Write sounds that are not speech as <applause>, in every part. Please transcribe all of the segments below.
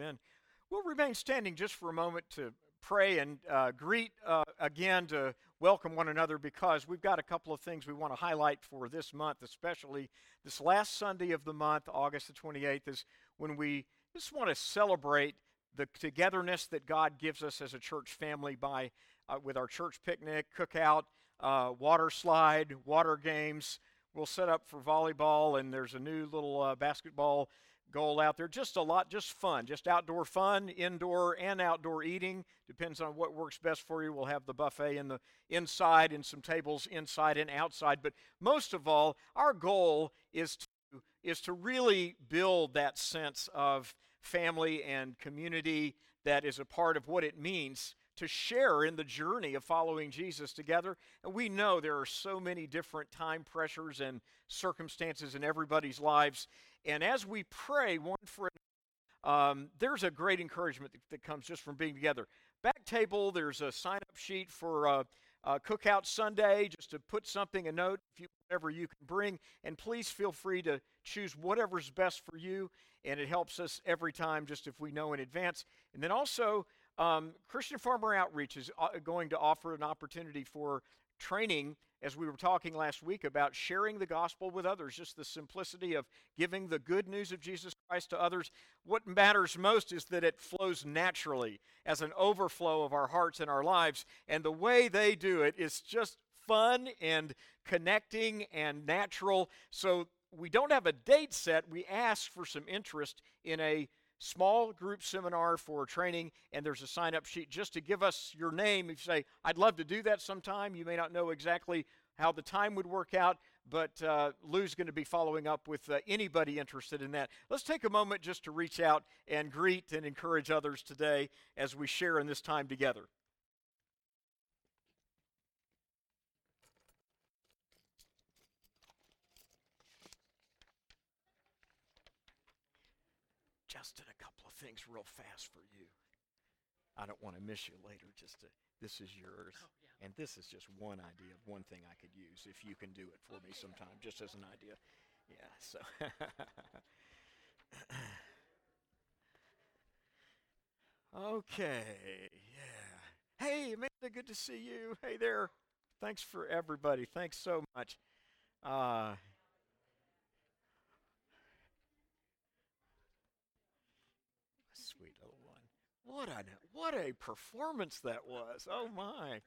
Amen. We'll remain standing just for a moment to pray and uh, greet uh, again to welcome one another because we've got a couple of things we want to highlight for this month, especially this last Sunday of the month, August the 28th, is when we just want to celebrate the togetherness that God gives us as a church family by uh, with our church picnic, cookout, uh, water slide, water games. We'll set up for volleyball, and there's a new little uh, basketball goal out there. Just a lot, just fun, just outdoor fun, indoor and outdoor eating. Depends on what works best for you. We'll have the buffet in the inside and some tables inside and outside. But most of all, our goal is to is to really build that sense of family and community that is a part of what it means to share in the journey of following Jesus together. And we know there are so many different time pressures and circumstances in everybody's lives. And as we pray one for another, um, there's a great encouragement that, that, comes just from being together. Back table, there's a sign up sheet for uh, uh, Cookout Sunday, just to put something, a note, if you, whatever you can bring. And please feel free to choose whatever's best for you. And it helps us every time, just if we know in advance. And then also, um, Christian Farmer Outreach is uh, going to offer an opportunity for training, as we were talking last week, about sharing the gospel with others, just the simplicity of giving the good news of Jesus Christ to others. What matters most is that it flows naturally as an overflow of our hearts and our lives. And the way they do it is just fun and connecting and natural. So we don't have a date set. We ask for some interest in a small group seminar for training, and there's a sign up sheet just to give us your name. If you say, I'd love to do that sometime, you may not know exactly how the time would work out, but uh, Lou's going to be following up with uh, anybody interested in that. Let's take a moment just to reach out and greet and encourage others today as we share in this time together. Just a couple of things real fast for you. I don't want to miss you later. Just to, this is yours, oh, yeah. and this is just one idea of one thing I could use if you can do it for me sometime, just as an idea. Yeah. So. <laughs> okay. Yeah. Hey, Amanda, good to see you. Hey there. Thanks for everybody. Thanks so much. Uh, What a what a performance that was! Oh my!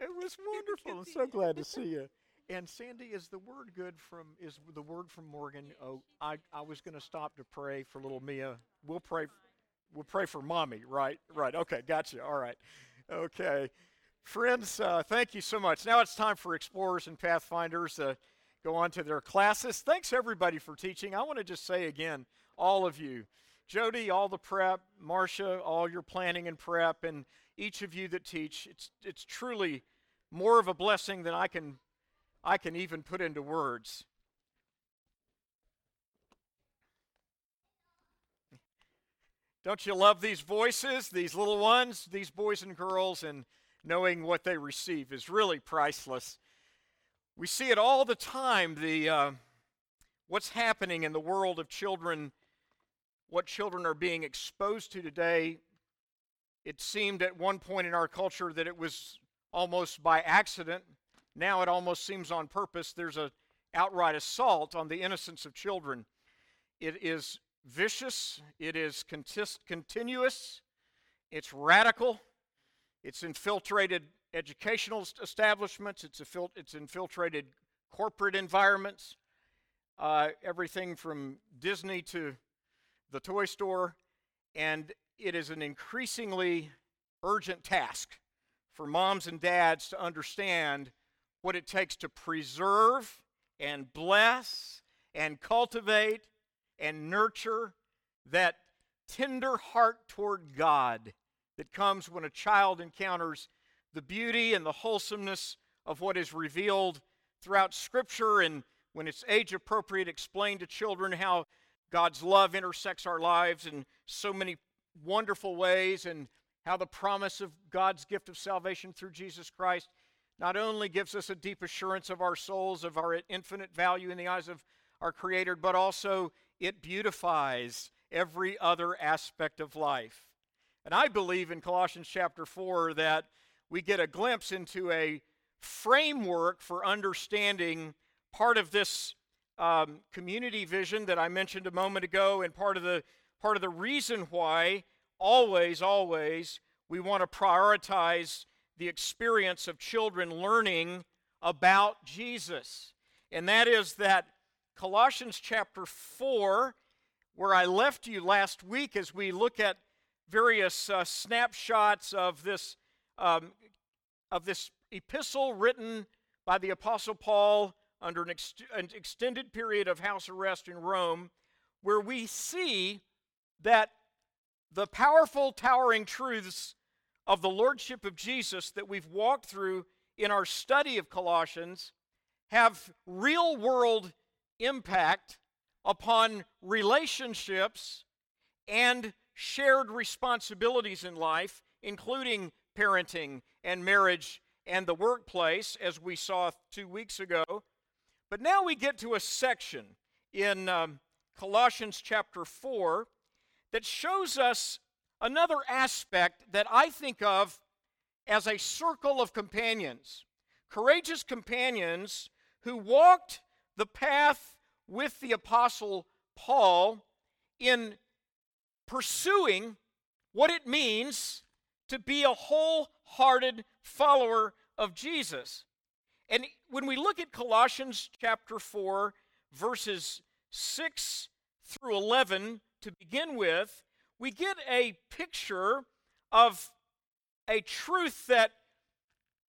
It was <laughs> wonderful. I'm so glad to see you. <laughs> And Sandy, is the word good from is the word from Morgan? Oh, I I was going to stop to pray for little Mia. We'll pray. We'll pray for mommy. Right. Right. Okay. Gotcha. All right. Okay. Friends, uh, thank you so much. Now it's time for explorers and pathfinders to go on to their classes. Thanks everybody for teaching. I want to just say again, all of you. Jody, all the prep, Marcia, all your planning and prep, and each of you that teach. It's, it's truly more of a blessing than I can, I can even put into words. Don't you love these voices, these little ones, these boys and girls, and knowing what they receive is really priceless. We see it all the time. The uh, what's happening in the world of children what children are being exposed to today, it seemed at one point in our culture that it was almost by accident. Now it almost seems on purpose. There's a outright assault on the innocence of children. It is vicious, it is continuous, it's radical, it's infiltrated educational establishments, it's, it's infiltrated corporate environments, uh, everything from Disney to the toy store, and it is an increasingly urgent task for moms and dads to understand what it takes to preserve and bless and cultivate and nurture that tender heart toward God that comes when a child encounters the beauty and the wholesomeness of what is revealed throughout Scripture and when it's age appropriate, explain to children how God's love intersects our lives in so many wonderful ways, and how the promise of God's gift of salvation through Jesus Christ not only gives us a deep assurance of our souls, of our infinite value in the eyes of our Creator, but also it beautifies every other aspect of life. And I believe in Colossians chapter 4 that we get a glimpse into a framework for understanding part of this um, community vision that I mentioned a moment ago, and part of the part of the reason why always, always we want to prioritize the experience of children learning about Jesus. And that is that Colossians chapter 4, where I left you last week as we look at various uh, snapshots of this, um, of this epistle written by the Apostle Paul under an, ex- an extended period of house arrest in Rome, where we see that the powerful, towering truths of the Lordship of Jesus that we've walked through in our study of Colossians have real world impact upon relationships and shared responsibilities in life, including parenting and marriage and the workplace, as we saw two weeks ago. But now we get to a section in um, Colossians chapter 4 that shows us another aspect that I think of as a circle of companions, courageous companions who walked the path with the Apostle Paul in pursuing what it means to be a wholehearted follower of Jesus. And when we look at Colossians chapter 4, verses 6 through 11 to begin with, we get a picture of a truth that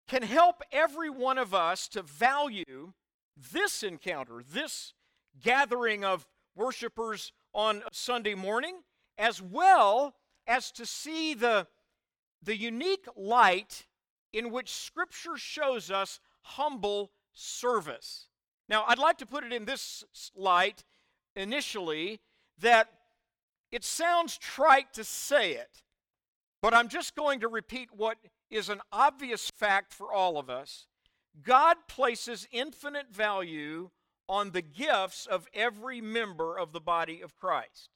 can help every one of us to value this encounter, this gathering of worshipers on Sunday morning, as well as to see the, the unique light in which Scripture shows us humble service. Now, I'd like to put it in this light initially that it sounds trite to say it, but I'm just going to repeat what is an obvious fact for all of us. God places infinite value on the gifts of every member of the body of Christ.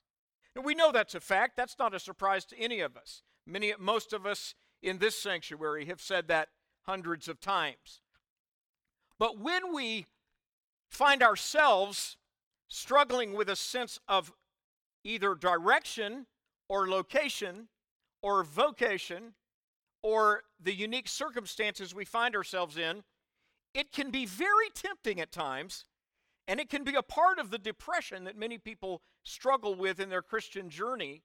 And we know that's a fact. That's not a surprise to any of us. Many, most of us in this sanctuary have said that hundreds of times. But when we find ourselves struggling with a sense of either direction or location or vocation or the unique circumstances we find ourselves in, it can be very tempting at times, and it can be a part of the depression that many people struggle with in their Christian journey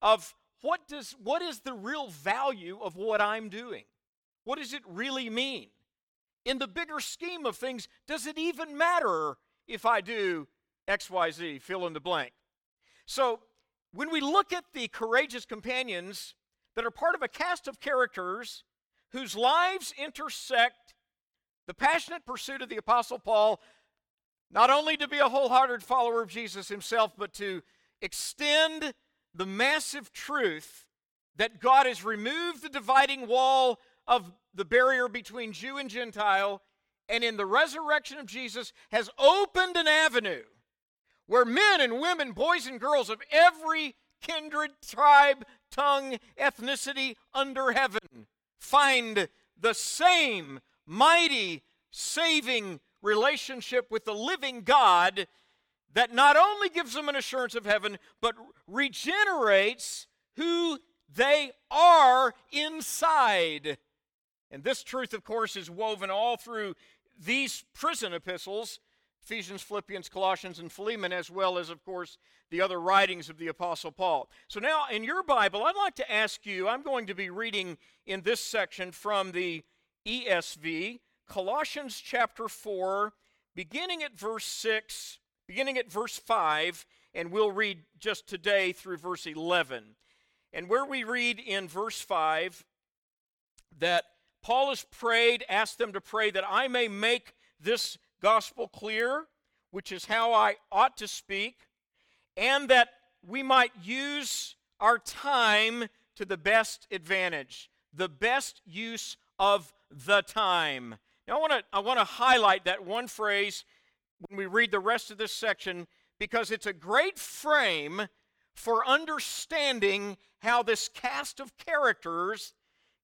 of what does what is the real value of what I'm doing? What does it really mean? In the bigger scheme of things, does it even matter if I do XYZ, fill in the blank? So, when we look at the courageous companions that are part of a cast of characters whose lives intersect the passionate pursuit of the Apostle Paul, not only to be a wholehearted follower of Jesus himself, but to extend the massive truth that God has removed the dividing wall of the barrier between Jew and Gentile, and in the resurrection of Jesus has opened an avenue where men and women, boys and girls of every kindred, tribe, tongue, ethnicity under heaven find the same mighty, saving relationship with the living God that not only gives them an assurance of heaven, but regenerates who they are inside. And this truth, of course, is woven all through these prison epistles Ephesians, Philippians, Colossians, and Philemon, as well as, of course, the other writings of the Apostle Paul. So now, in your Bible, I'd like to ask you, I'm going to be reading in this section from the ESV, Colossians chapter 4, beginning at verse 6, beginning at verse 5, and we'll read just today through verse 11. And where we read in verse 5 that Paul has prayed, asked them to pray that I may make this gospel clear, which is how I ought to speak, and that we might use our time to the best advantage, the best use of the time. Now, I want to I want to highlight that one phrase when we read the rest of this section because it's a great frame for understanding how this cast of characters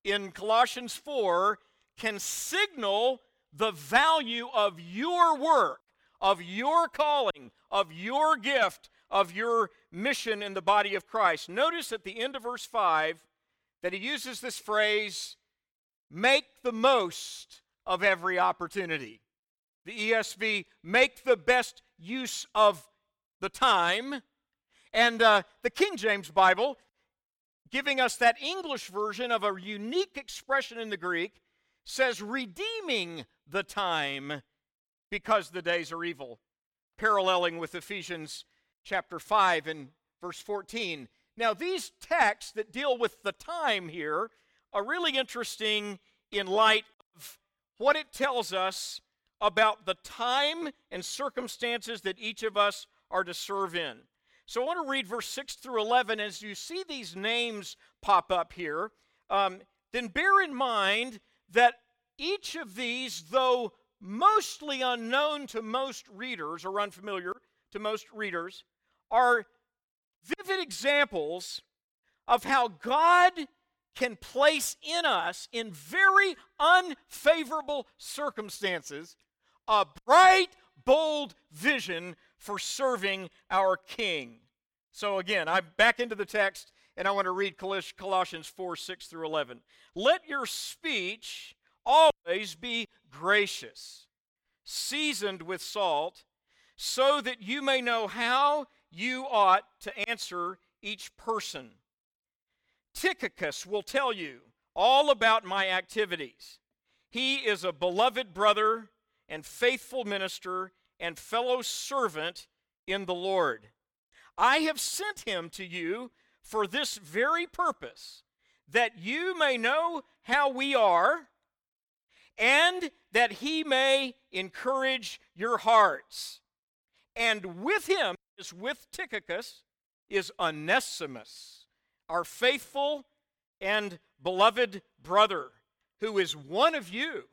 in Colossians 4 can signal the value of your work, of your calling, of your gift, of your mission in the body of Christ. Notice at the end of verse 5 that he uses this phrase, make the most of every opportunity. The ESV, make the best use of the time. And uh, the King James Bible, giving us that English version of a unique expression in the Greek, says redeeming the time because the days are evil, paralleling with Ephesians chapter 5 and verse 14. Now, these texts that deal with the time here are really interesting in light of what it tells us about the time and circumstances that each of us are to serve in. So I want to read verse 6 through 11. As you see these names pop up here, um, then bear in mind that each of these, though mostly unknown to most readers or unfamiliar to most readers, are vivid examples of how God can place in us, in very unfavorable circumstances, a bright, bold vision for serving our King. So, again, I'm back into the text and I want to read Colossians 4 6 through 11. Let your speech always be gracious, seasoned with salt, so that you may know how you ought to answer each person. Tychicus will tell you all about my activities. He is a beloved brother and faithful minister and fellow servant in the Lord. I have sent him to you for this very purpose, that you may know how we are, and that he may encourage your hearts. And with him, is with Tychicus, is Onesimus, our faithful and beloved brother, who is one of you.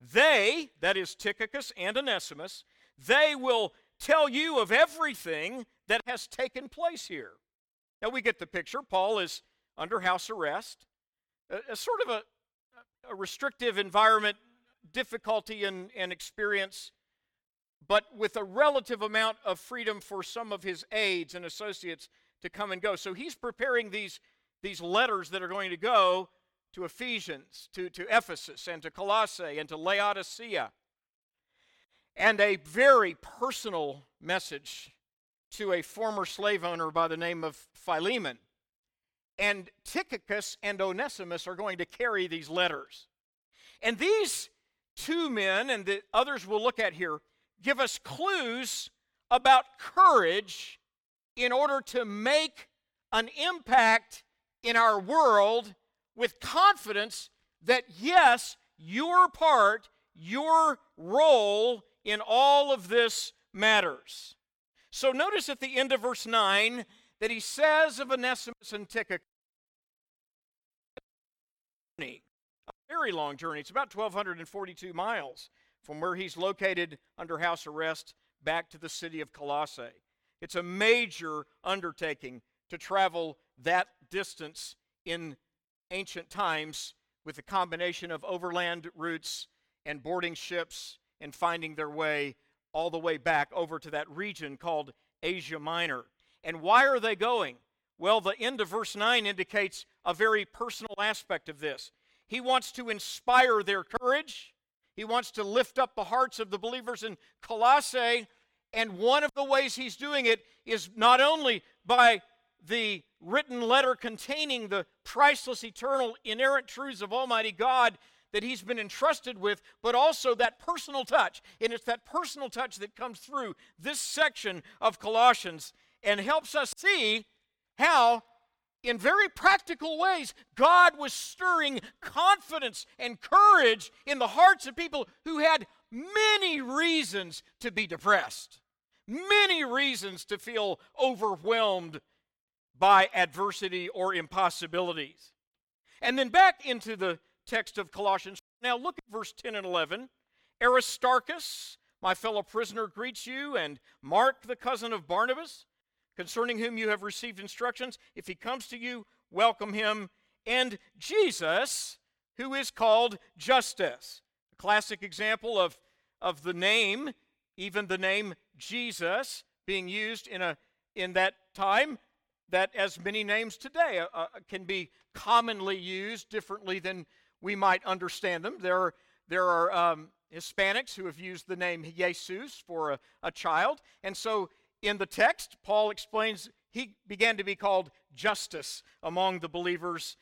They, that is Tychicus and Onesimus, they will tell you of everything that has taken place here. Now we get the picture. Paul is under house arrest, a, a sort of a, a, restrictive environment, difficulty and, and experience, but with a relative amount of freedom for some of his aides and associates to come and go. So he's preparing these, these letters that are going to go to Ephesians, to, to Ephesus, and to Colossae, and to Laodicea. And a very personal message to a former slave owner by the name of Philemon. And Tychicus and Onesimus are going to carry these letters. And these two men, and the others we'll look at here, give us clues about courage in order to make an impact in our world with confidence that, yes, your part, your role in all of this matters. So notice at the end of verse 9 that he says of Onesimus and Tychicus, a very long journey. It's about 1,242 miles from where he's located under house arrest back to the city of Colossae. It's a major undertaking to travel that distance in ancient times with a combination of overland routes and boarding ships and finding their way all the way back over to that region called Asia Minor. And why are they going? Well, the end of verse 9 indicates a very personal aspect of this. He wants to inspire their courage, he wants to lift up the hearts of the believers in Colossae. And one of the ways he's doing it is not only by the written letter containing the priceless, eternal, inerrant truths of Almighty God that he's been entrusted with, but also that personal touch. And it's that personal touch that comes through this section of Colossians and helps us see how, in very practical ways, God was stirring confidence and courage in the hearts of people who had many reasons to be depressed, many reasons to feel overwhelmed by adversity or impossibilities. And then back into the text of Colossians. Now look at verse 10 and 11. Aristarchus, my fellow prisoner, greets you, and Mark, the cousin of Barnabas. concerning whom you have received instructions. If he comes to you, welcome him. And Jesus, who is called Justus. A classic example of, of the name, even the name Jesus, being used in, a, in that time that, as many names today, uh, uh, can be commonly used differently than we might understand them. There are, there are um, Hispanics who have used the name Jesus for a, a child. And so in the text, Paul explains he began to be called Justus among the believers,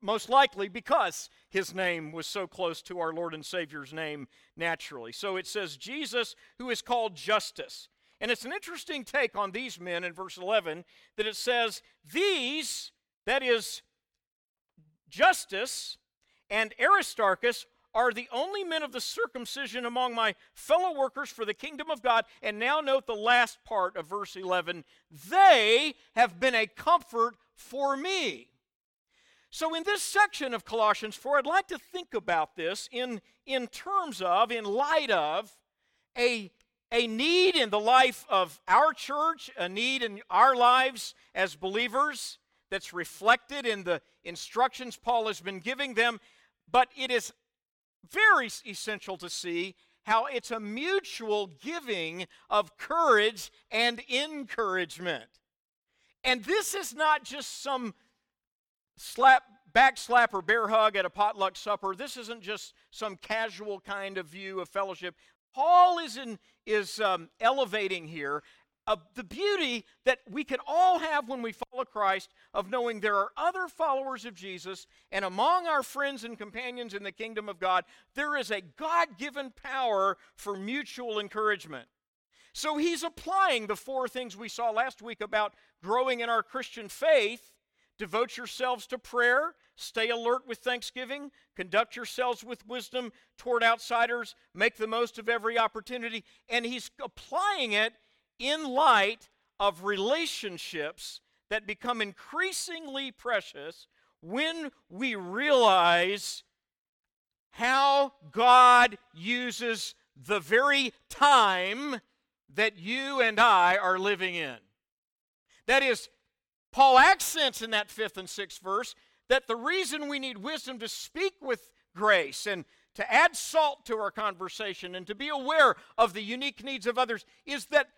most likely because his name was so close to our Lord and Savior's name naturally. So it says, Jesus, who is called Justus. And it's an interesting take on these men in verse 11 that it says, These, that is, Justus and Aristarchus, are the only men of the circumcision among my fellow workers for the kingdom of God. And now note the last part of verse 11 they have been a comfort for me. So, in this section of Colossians 4, I'd like to think about this in, in terms of, in light of, a, a need in the life of our church, a need in our lives as believers that's reflected in the instructions Paul has been giving them, but it is very essential to see how it's a mutual giving of courage and encouragement. And this is not just some slap back slap or bear hug at a potluck supper. This isn't just some casual kind of view of fellowship. Paul is in, is um, elevating here of the beauty that we can all have when we follow Christ of knowing there are other followers of Jesus, and among our friends and companions in the kingdom of God, there is a God given power for mutual encouragement. So he's applying the four things we saw last week about growing in our Christian faith. Devote yourselves to prayer, stay alert with thanksgiving, conduct yourselves with wisdom toward outsiders, make the most of every opportunity. And he's applying it in light of relationships that become increasingly precious when we realize how God uses the very time that you and I are living in. That is, Paul accents in that fifth and sixth verse that the reason we need wisdom to speak with grace and to add salt to our conversation and to be aware of the unique needs of others is that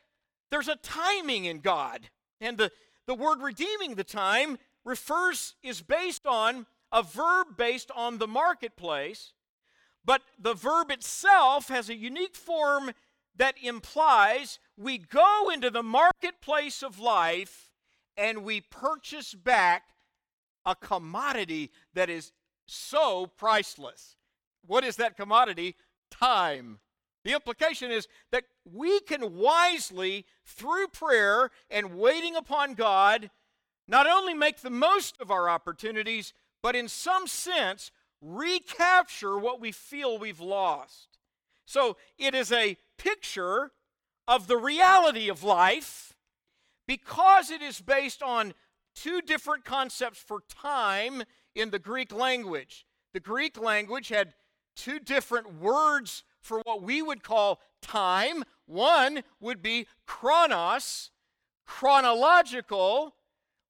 there's a timing in God. And the, the word redeeming the time refers, is based on a verb based on the marketplace, but the verb itself has a unique form that implies we go into the marketplace of life and we purchase back a commodity that is so priceless. What is that commodity? Time. The implication is that we can wisely, through prayer and waiting upon God, not only make the most of our opportunities, but in some sense, recapture what we feel we've lost. So it is a picture of the reality of life because it is based on two different concepts for time in the Greek language. The Greek language had two different words for what we would call time. One would be chronos, chronological,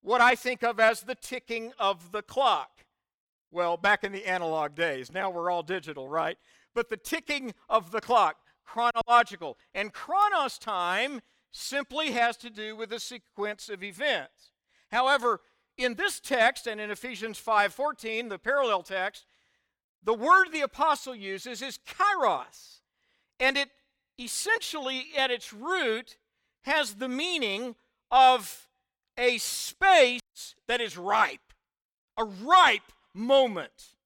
what I think of as the ticking of the clock. Well, back in the analog days, now we're all digital, right? But the ticking of the clock, chronological. And chronos time simply has to do with a sequence of events. However, in this text and in Ephesians 5:14, the parallel text, the word the apostle uses is kairos, and it essentially, at its root, has the meaning of a space that is ripe, a ripe moment,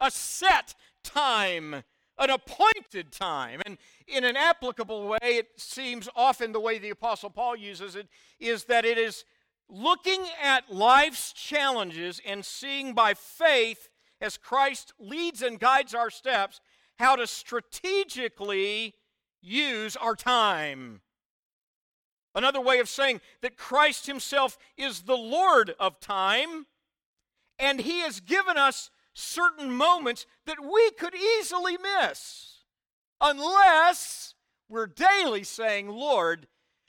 a set time, an appointed time. And in an applicable way, it seems often the way the Apostle Paul uses it is that it is looking at life's challenges and seeing by faith as Christ leads and guides our steps, how to strategically use our time. Another way of saying that Christ Himself is the Lord of time, and He has given us certain moments that we could easily miss unless we're daily saying, Lord,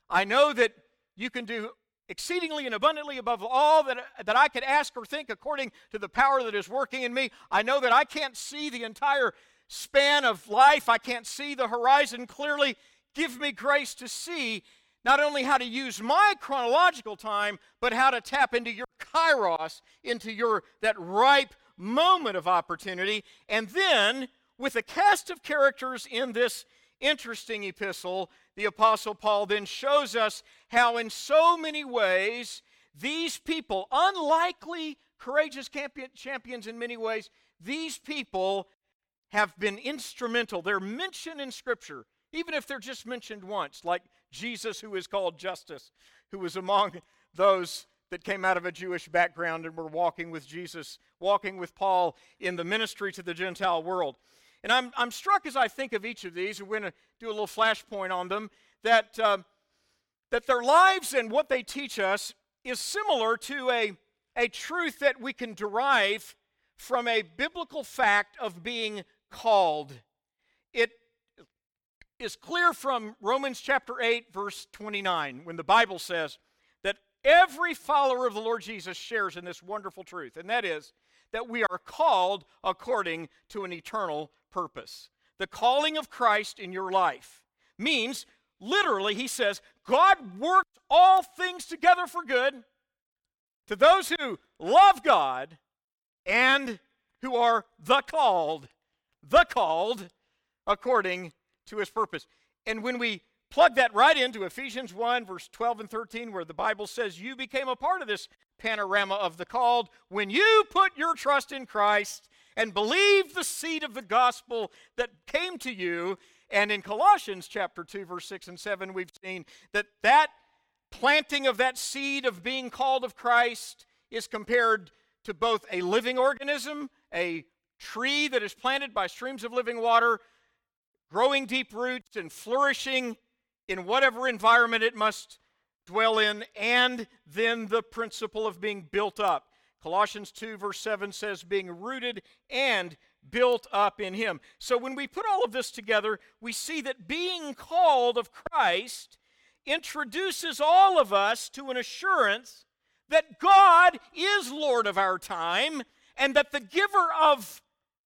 I know that you can do exceedingly and abundantly above all that, that I could ask or think according to the power that is working in me. I know that I can't see the entire span of life, I can't see the horizon clearly. Give me grace to see not only how to use my chronological time, but how to tap into your kairos, into your that ripe moment of opportunity. And then, with a cast of characters in this interesting epistle, the Apostle Paul then shows us how, in so many ways, these people, unlikely courageous champions in many ways, these people have been instrumental. They're mentioned in Scripture, even if they're just mentioned once, like Jesus, who is called Justus, who was among those that came out of a Jewish background and were walking with Jesus, walking with Paul in the ministry to the Gentile world. And I'm, I'm struck as I think of each of these, and we're going to do a little flashpoint on them, that, uh, that their lives and what they teach us is similar to a, a truth that we can derive from a biblical fact of being called. It is clear from Romans chapter 8, verse 29, when the Bible says every follower of the Lord Jesus shares in this wonderful truth, and that is that we are called according to an eternal purpose. The calling of Christ in your life means, literally, he says, God works all things together for good to those who love God and who are the called, the called according to his purpose. And when we plug that right into Ephesians 1, verse 12 and 13, where the Bible says you became a part of this panorama of the called when you put your trust in Christ and believed the seed of the gospel that came to you. And in Colossians chapter 2, verse 6 and 7, we've seen that that planting of that seed of being called of Christ is compared to both a living organism, a tree that is planted by streams of living water, growing deep roots and flourishing in whatever environment it must dwell in, and then the principle of being built up. Colossians 2, verse 7 says, being rooted and built up in Him. So when we put all of this together, we see that being called of Christ introduces all of us to an assurance that God is Lord of our time and that the giver of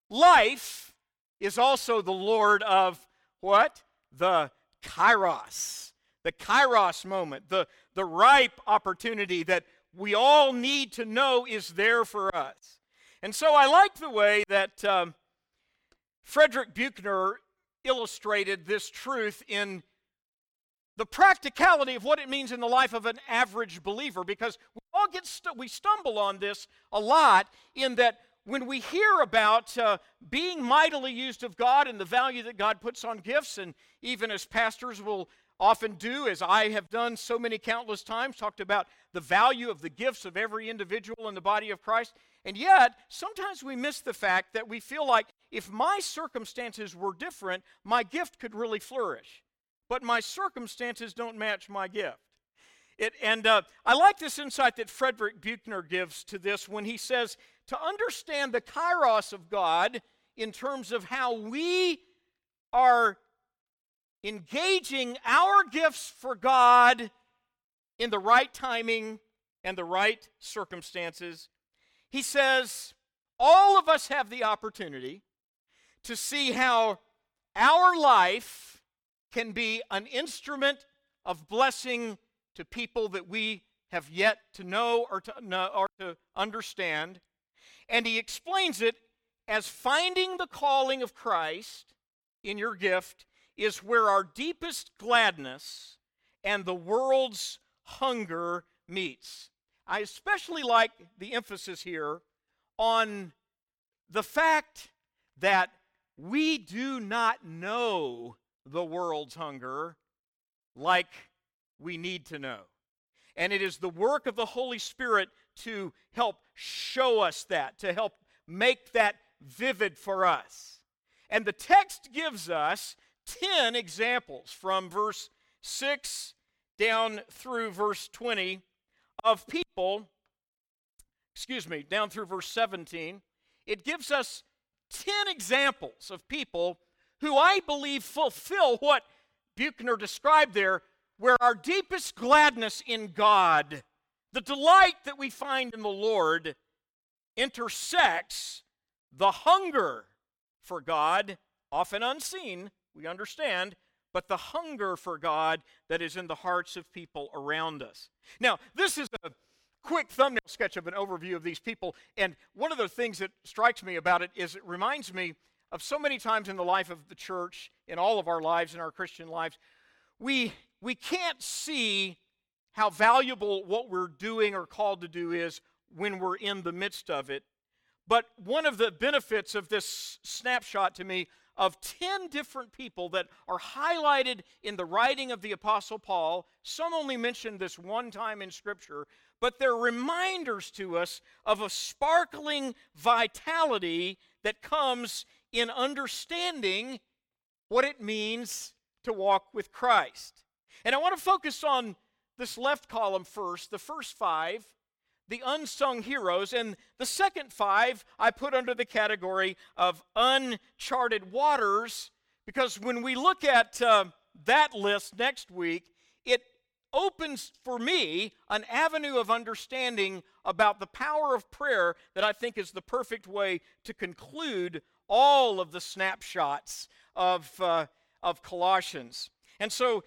life is also the Lord of what? The kairos. The kairos moment, the, the ripe opportunity that we all need to know is there for us. And so I like the way that um, Frederick Buechner illustrated this truth in the practicality of what it means in the life of an average believer because we all get we stumble on this a lot in that when we hear about uh, being mightily used of God and the value that God puts on gifts, and even as pastors will often do, as I have done so many countless times, talked about the value of the gifts of every individual in the body of Christ. And yet, sometimes we miss the fact that we feel like if my circumstances were different, my gift could really flourish. But my circumstances don't match my gift. It, and uh, I like this insight that Frederick Buechner gives to this when he says to understand the kairos of God in terms of how we are engaging our gifts for God in the right timing and the right circumstances. He says, all of us have the opportunity to see how our life can be an instrument of blessing to people that we have yet to know or to, know, or to understand. And he explains it as finding the calling of Christ in your gift is where our deepest gladness and the world's hunger meets. I especially like the emphasis here on the fact that we do not know the world's hunger like we need to know. And it is the work of the Holy Spirit to help show us that, to help make that vivid for us. And the text gives us 10 examples from verse 6 down through verse 20 of people, excuse me, down through verse 17. It gives us 10 examples of people who I believe fulfill what Buechner described there, where our deepest gladness in God The delight that we find in the Lord intersects the hunger for God, often unseen, we understand, but the hunger for God that is in the hearts of people around us. Now, this is a quick thumbnail sketch of an overview of these people, and one of the things that strikes me about it is it reminds me of so many times in the life of the church, in all of our lives, in our Christian lives, we, we can't see how valuable what we're doing or called to do is when we're in the midst of it. But one of the benefits of this snapshot to me of 10 different people that are highlighted in the writing of the Apostle Paul, some only mentioned this one time in Scripture, but they're reminders to us of a sparkling vitality that comes in understanding what it means to walk with Christ. And I want to focus on this left column first, the first five, the unsung heroes, and the second five I put under the category of uncharted waters, because when we look at uh, that list next week, it opens for me an avenue of understanding about the power of prayer that I think is the perfect way to conclude all of the snapshots of, uh, of Colossians. And so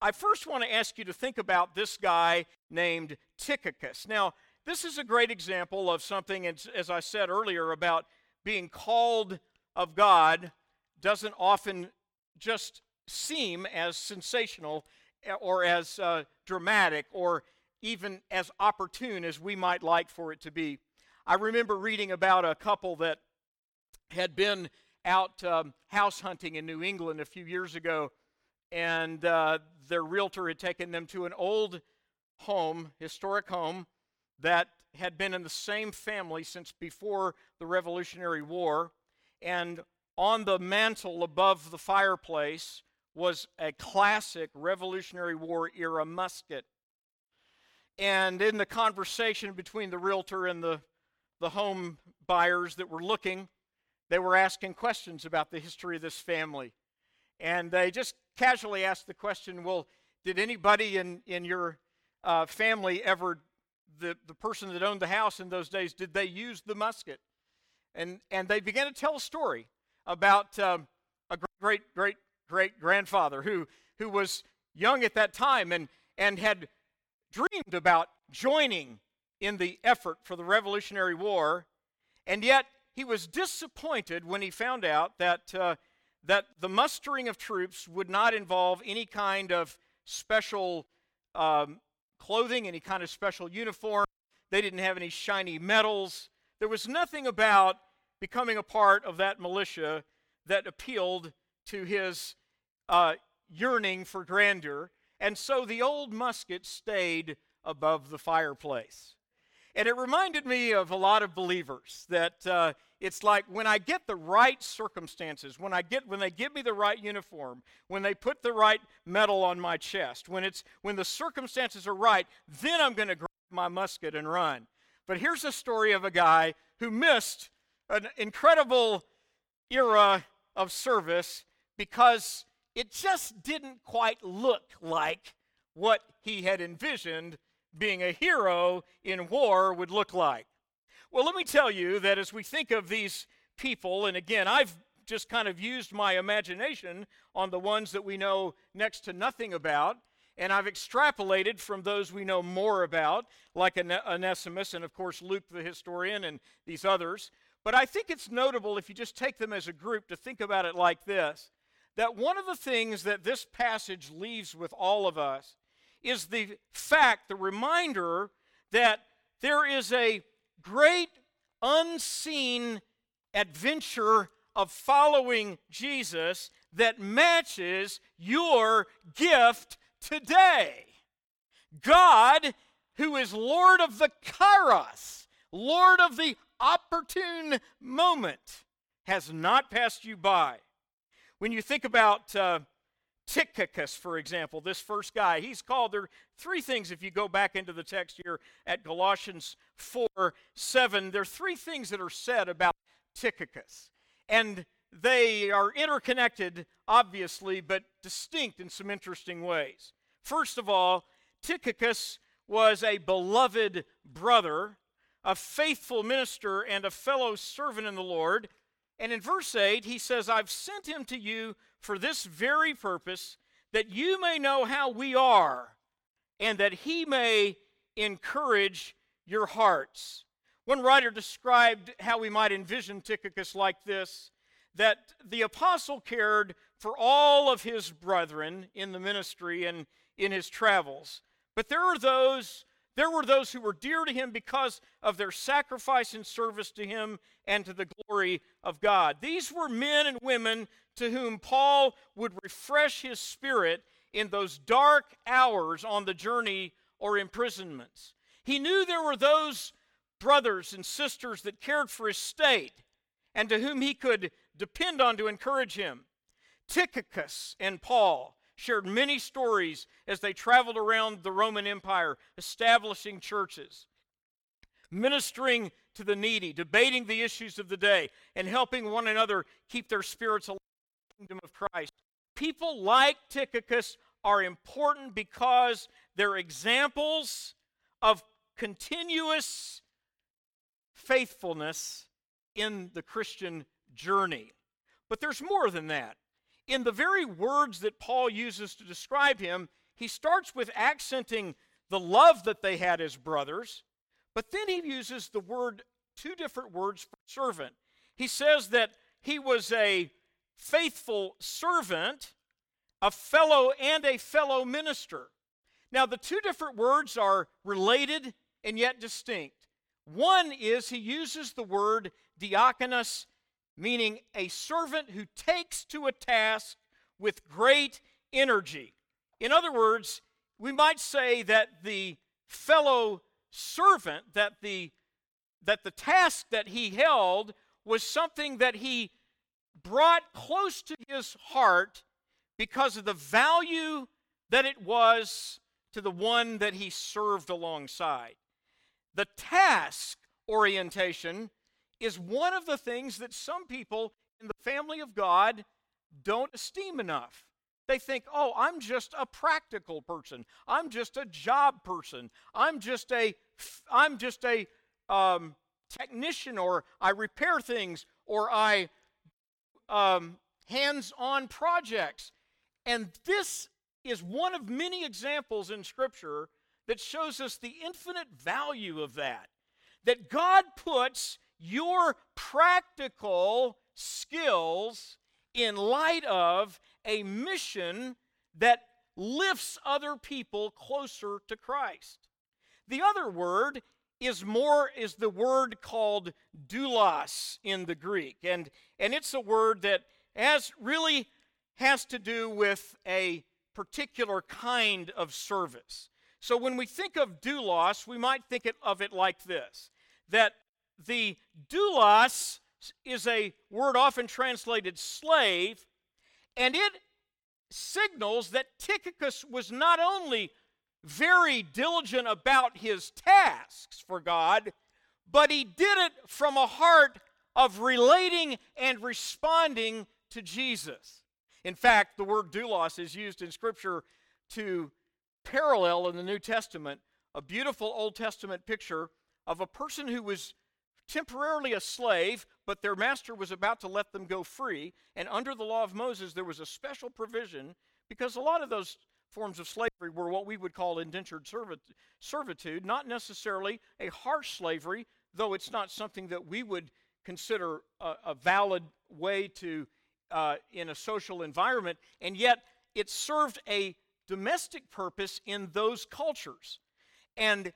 I first want to ask you to think about this guy named Tychicus. Now, this is a great example of something, as, I said earlier, about being called of God doesn't often just seem as sensational eh, or as uh, dramatic or even as opportune as we might like for it to be. I remember reading about a couple that had been out um, house hunting in New England a few years ago, and uh, their realtor had taken them to an old home, historic home, that had been in the same family since before the Revolutionary War. And on the mantle above the fireplace was a classic Revolutionary War era musket. And in the conversation between the realtor and the, the home buyers that were looking, they were asking questions about the history of this family. And they just casually asked the question well, did anybody in, in your uh, family ever, the, the person that owned the house in those days, did they use the musket? And, and they began to tell a story about um, a great, great, great grandfather who, who was young at that time and, and had dreamed about joining in the effort for the Revolutionary War, and yet he was disappointed when he found out that, uh, that the mustering of troops would not involve any kind of special um, clothing, any kind of special uniform. They didn't have any shiny medals. There was nothing about becoming a part of that militia that appealed to his uh, yearning for grandeur. And so the old musket stayed above the fireplace. And it reminded me of a lot of believers that uh, it's like when I get the right circumstances, when I get when they give me the right uniform, when they put the right medal on my chest, when it's when the circumstances are right, then I'm going to grab my musket and run. But here's a story of a guy who missed an incredible era of service because it just didn't quite look like what he had envisioned being a hero in war would look like. Well, let me tell you that as we think of these people, and again, I've just kind of used my imagination on the ones that we know next to nothing about, and I've extrapolated from those we know more about, like Onesimus and, of course, Luke the historian and these others. But I think it's notable if you just take them as a group to think about it like this that one of the things that this passage leaves with all of us is the fact, the reminder that there is a great unseen adventure of following Jesus that matches your gift today. God, who is Lord of the kairos, Lord of the opportune moment, has not passed you by. When you think about uh, Tychicus, for example, this first guy, he's called. There are three things if you go back into the text here at Galatians 4 7. There are three things that are said about Tychicus. And they are interconnected, obviously, but distinct in some interesting ways. First of all, Tychicus was a beloved brother, a faithful minister, and a fellow servant in the Lord. And in verse 8, he says, I've sent him to you for this very purpose, that you may know how we are, and that he may encourage your hearts. One writer described how we might envision Tychicus like this that the apostle cared for all of his brethren in the ministry and in his travels. But there are those there were those who were dear to him because of their sacrifice and service to him and to the glory of God. These were men and women to whom Paul would refresh his spirit in those dark hours on the journey or imprisonments. He knew there were those brothers and sisters that cared for his state and to whom he could depend on to encourage him. Tychicus and Paul shared many stories as they traveled around the Roman Empire, establishing churches, ministering to the needy, debating the issues of the day, and helping one another keep their spirits alive kingdom of Christ. People like Tychicus are important because they're examples of continuous faithfulness in the Christian journey. But there's more than that. In the very words that Paul uses to describe him, he starts with accenting the love that they had as brothers, but then he uses the word, two different words for servant. He says that he was a faithful servant, a fellow, and a fellow minister. Now, the two different words are related and yet distinct. One is he uses the word diakonos, meaning a servant who takes to a task with great energy. In other words, we might say that the fellow servant, that the, that the task that he held was something that he brought close to his heart because of the value that it was to the one that he served alongside. The task orientation is one of the things that some people in the family of God don't esteem enough. They think, oh, I'm just a practical person. I'm just a job person. I'm just a, I'm just a um, technician, or I repair things, or I um, hands-on projects. And this is one of many examples in Scripture that shows us the infinite value of that. That God puts your practical skills in light of a mission that lifts other people closer to Christ. The other word is more is the word called doulos in the Greek and and it's a word that has really has to do with a particular kind of service. So when we think of doulos, we might think of it like this that the doulos is a word often translated slave, and it signals that Tychicus was not only very diligent about his tasks for God, but he did it from a heart of relating and responding to Jesus. In fact, the word doulos is used in Scripture to parallel in the New Testament a beautiful Old Testament picture of a person who was temporarily a slave, but their master was about to let them go free. And under the law of Moses, there was a special provision because a lot of those forms of slavery were what we would call indentured servitude, not necessarily a harsh slavery, though it's not something that we would consider a, a valid way to, uh, in a social environment. And yet, it served a domestic purpose in those cultures. And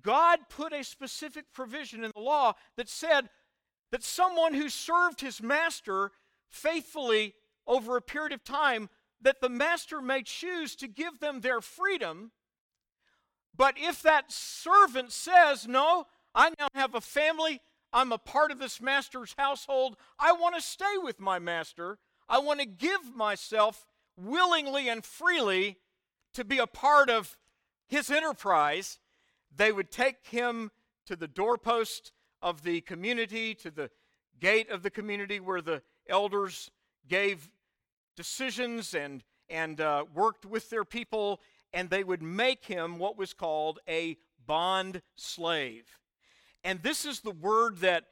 God put a specific provision in the law that said that someone who served his master faithfully over a period of time that the master may choose to give them their freedom but if that servant says no i now have a family i'm a part of this master's household i want to stay with my master i want to give myself willingly and freely to be a part of his enterprise, they would take him to the doorpost of the community, to the gate of the community where the elders gave decisions and, and uh, worked with their people. and they would make him what was called a bond slave. And this is the word that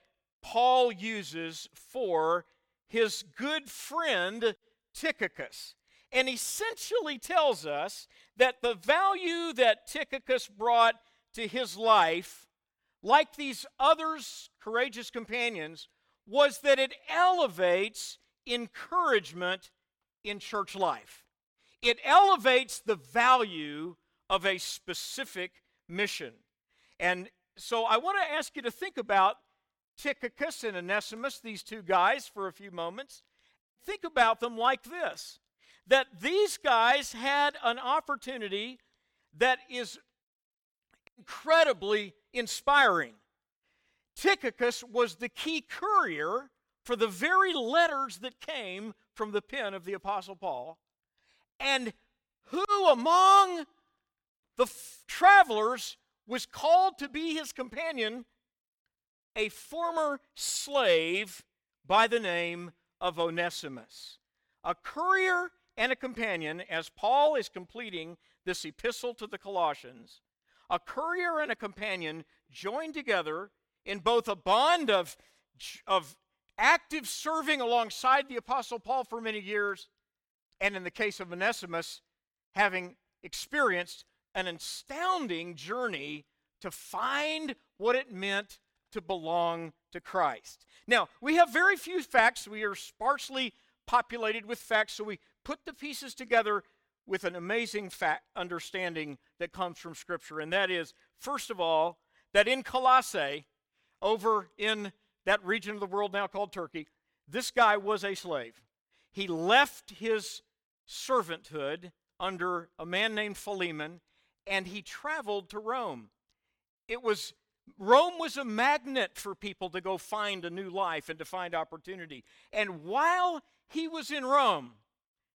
Paul uses for his good friend Tychicus. And essentially tells us that the value that Tychicus brought to his life, like these others, courageous companions, was that it elevates encouragement in church life. It elevates the value of a specific mission. And so I want to ask you to think about Tychicus and Onesimus, these two guys, for a few moments. Think about them like this that these guys had an opportunity that is incredibly inspiring. Tychicus was the key courier for the very letters that came from the pen of the Apostle Paul. And who among the f- travelers was called to be his companion? A former slave by the name of Onesimus. A courier and a companion, as Paul is completing this epistle to the Colossians, a courier and a companion joined together in both a bond of, of active serving alongside the Apostle Paul for many years, and in the case of Onesimus, having experienced an astounding journey to find what it meant to belong to Christ. Now, we have very few facts. We are sparsely populated with facts, so we put the pieces together with an amazing fact understanding that comes from Scripture, and that is, first of all, that in Colossae, over in that region of the world now called Turkey, this guy was a slave. He left his servanthood under a man named Philemon, and he traveled to Rome. It was Rome was a magnet for people to go find a new life and to find opportunity. And while he was in Rome,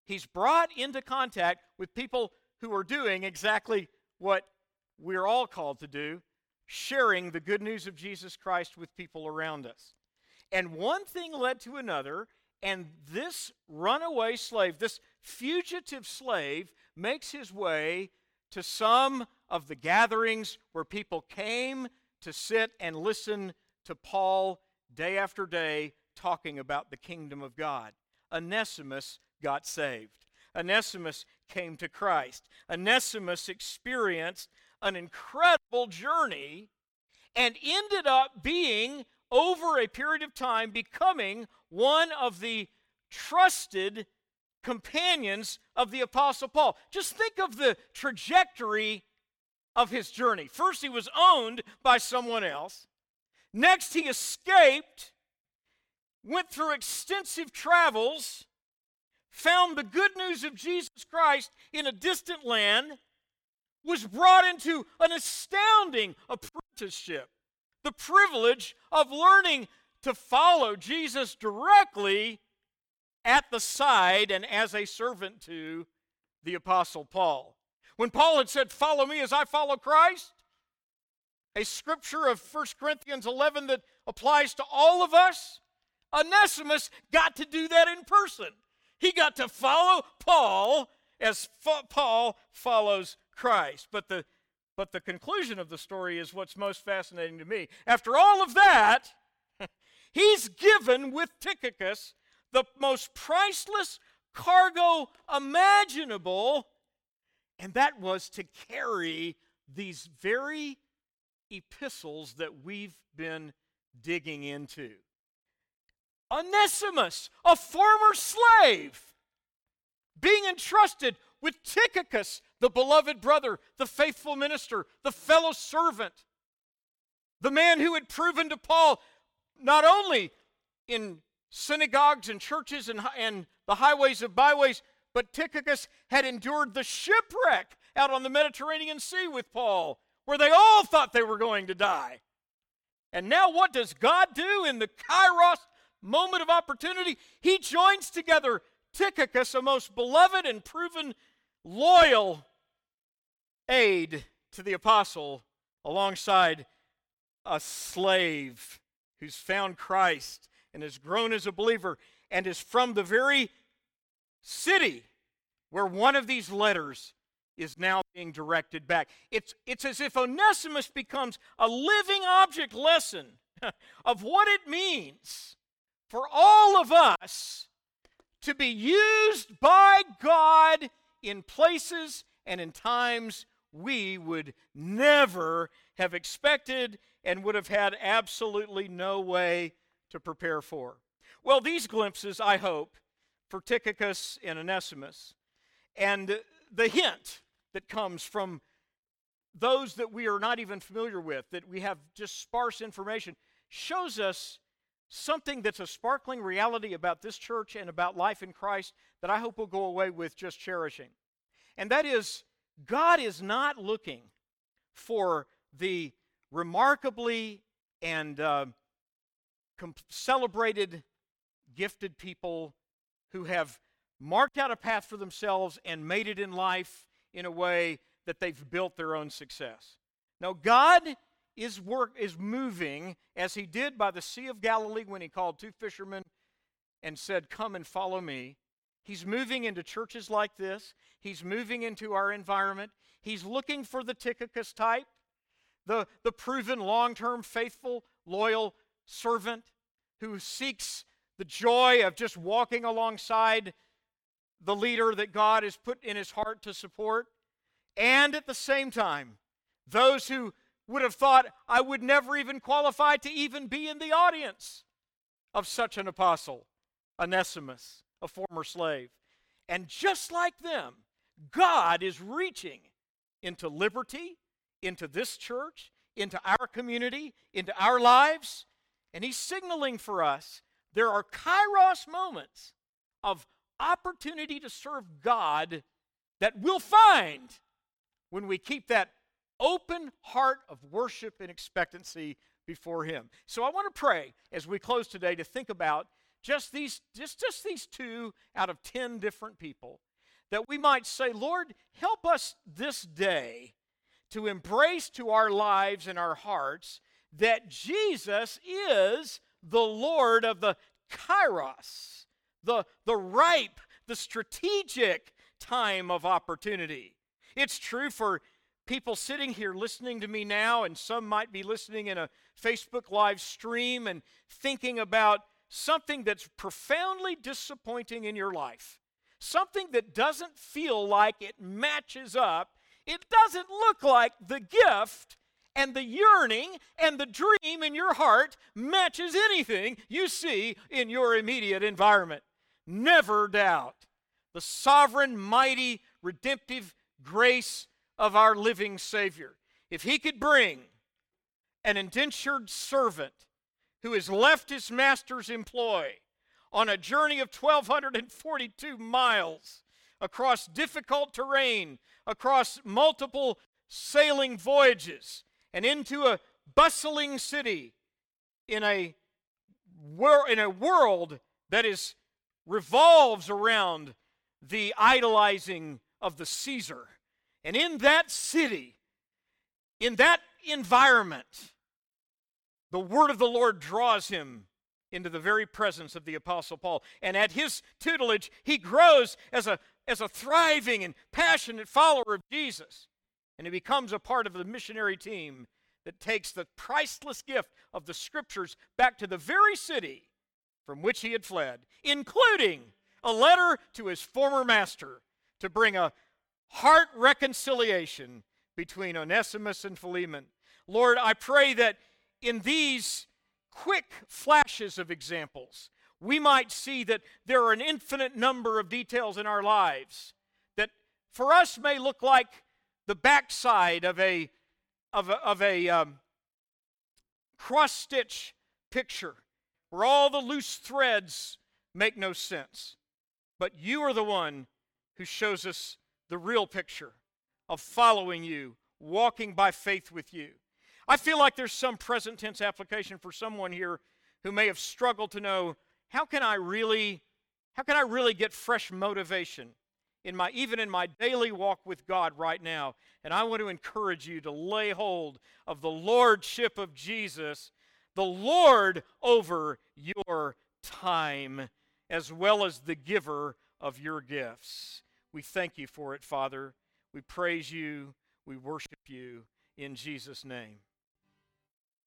he's brought into contact with people who are doing exactly what we're all called to do sharing the good news of Jesus Christ with people around us. And one thing led to another, and this runaway slave, this fugitive slave, makes his way to some of the gatherings where people came to sit and listen to Paul day after day talking about the kingdom of God. Onesimus got saved. Onesimus came to Christ. Onesimus experienced an incredible journey and ended up being, over a period of time, becoming one of the trusted companions of the Apostle Paul. Just think of the trajectory of his journey. First, he was owned by someone else. Next, he escaped, went through extensive travels, found the good news of Jesus Christ in a distant land, was brought into an astounding apprenticeship. The privilege of learning to follow Jesus directly at the side and as a servant to the Apostle Paul. When Paul had said, Follow me as I follow Christ, a scripture of 1 Corinthians 11 that applies to all of us, Onesimus got to do that in person. He got to follow Paul as fo- Paul follows Christ. But the, but the conclusion of the story is what's most fascinating to me. After all of that, <laughs> he's given with Tychicus the most priceless cargo imaginable, and that was to carry these very epistles that we've been digging into. Onesimus, a former slave, being entrusted with Tychicus, the beloved brother, the faithful minister, the fellow servant, the man who had proven to Paul not only in synagogues and churches and, and the highways of byways, but Tychicus had endured the shipwreck out on the Mediterranean Sea with Paul, where they all thought they were going to die. And now, what does God do in the kairos moment of opportunity? He joins together Tychicus, a most beloved and proven loyal aide to the apostle, alongside a slave who's found Christ and has grown as a believer and is from the very city where one of these letters is now being directed back. It's, it's as if Onesimus becomes a living object lesson <laughs> of what it means for all of us to be used by God in places and in times we would never have expected and would have had absolutely no way to prepare for. Well, these glimpses, I hope, for Tychicus and Onesimus, and the hint that comes from those that we are not even familiar with, that we have just sparse information, shows us something that's a sparkling reality about this church and about life in Christ that I hope we'll go away with just cherishing. And that is, God is not looking for the remarkably and uh, com- celebrated, gifted people who have marked out a path for themselves and made it in life in a way that they've built their own success. No, God is work is moving as he did by the Sea of Galilee when he called two fishermen and said, "Come and follow me." He's moving into churches like this. He's moving into our environment. He's looking for the Tychicus type, the, the proven long term, faithful, loyal servant who seeks the joy of just walking alongside the leader that God has put in his heart to support. And at the same time, those who would have thought I would never even qualify to even be in the audience of such an apostle, Onesimus a former slave. And just like them, God is reaching into liberty, into this church, into our community, into our lives, and He's signaling for us there are kairos moments of opportunity to serve God that we'll find when we keep that open heart of worship and expectancy before Him. So I want to pray as we close today to think about just these just just these two out of 10 different people that we might say lord help us this day to embrace to our lives and our hearts that jesus is the lord of the kairos the the ripe the strategic time of opportunity. It's true for people sitting here listening to me now and some might be listening in a facebook live stream and thinking about something that's profoundly disappointing in your life, something that doesn't feel like it matches up, it doesn't look like the gift and the yearning and the dream in your heart matches anything you see in your immediate environment. Never doubt the sovereign, mighty, redemptive grace of our living Savior. If He could bring an indentured servant who has left his master's employ on a journey of 1,242 miles across difficult terrain, across multiple sailing voyages, and into a bustling city in a, wor- in a world that is revolves around the idolizing of the Caesar. And in that city, in that environment, the word of the Lord draws him into the very presence of the Apostle Paul. And at his tutelage, he grows as a, as a thriving and passionate follower of Jesus. And he becomes a part of the missionary team that takes the priceless gift of the scriptures back to the very city from which he had fled, including a letter to his former master to bring a heart reconciliation between Onesimus and Philemon. Lord, I pray that in these quick flashes of examples, we might see that there are an infinite number of details in our lives that for us may look like the backside of a, of a, of a um, cross stitch picture where all the loose threads make no sense. But you are the one who shows us the real picture of following you, walking by faith with you. I feel like there's some present tense application for someone here who may have struggled to know how can I really how can I really get fresh motivation in my even in my daily walk with God right now? And I want to encourage you to lay hold of the lordship of Jesus, the Lord over your time as well as the giver of your gifts. We thank you for it, Father. We praise you. We worship you in Jesus' name.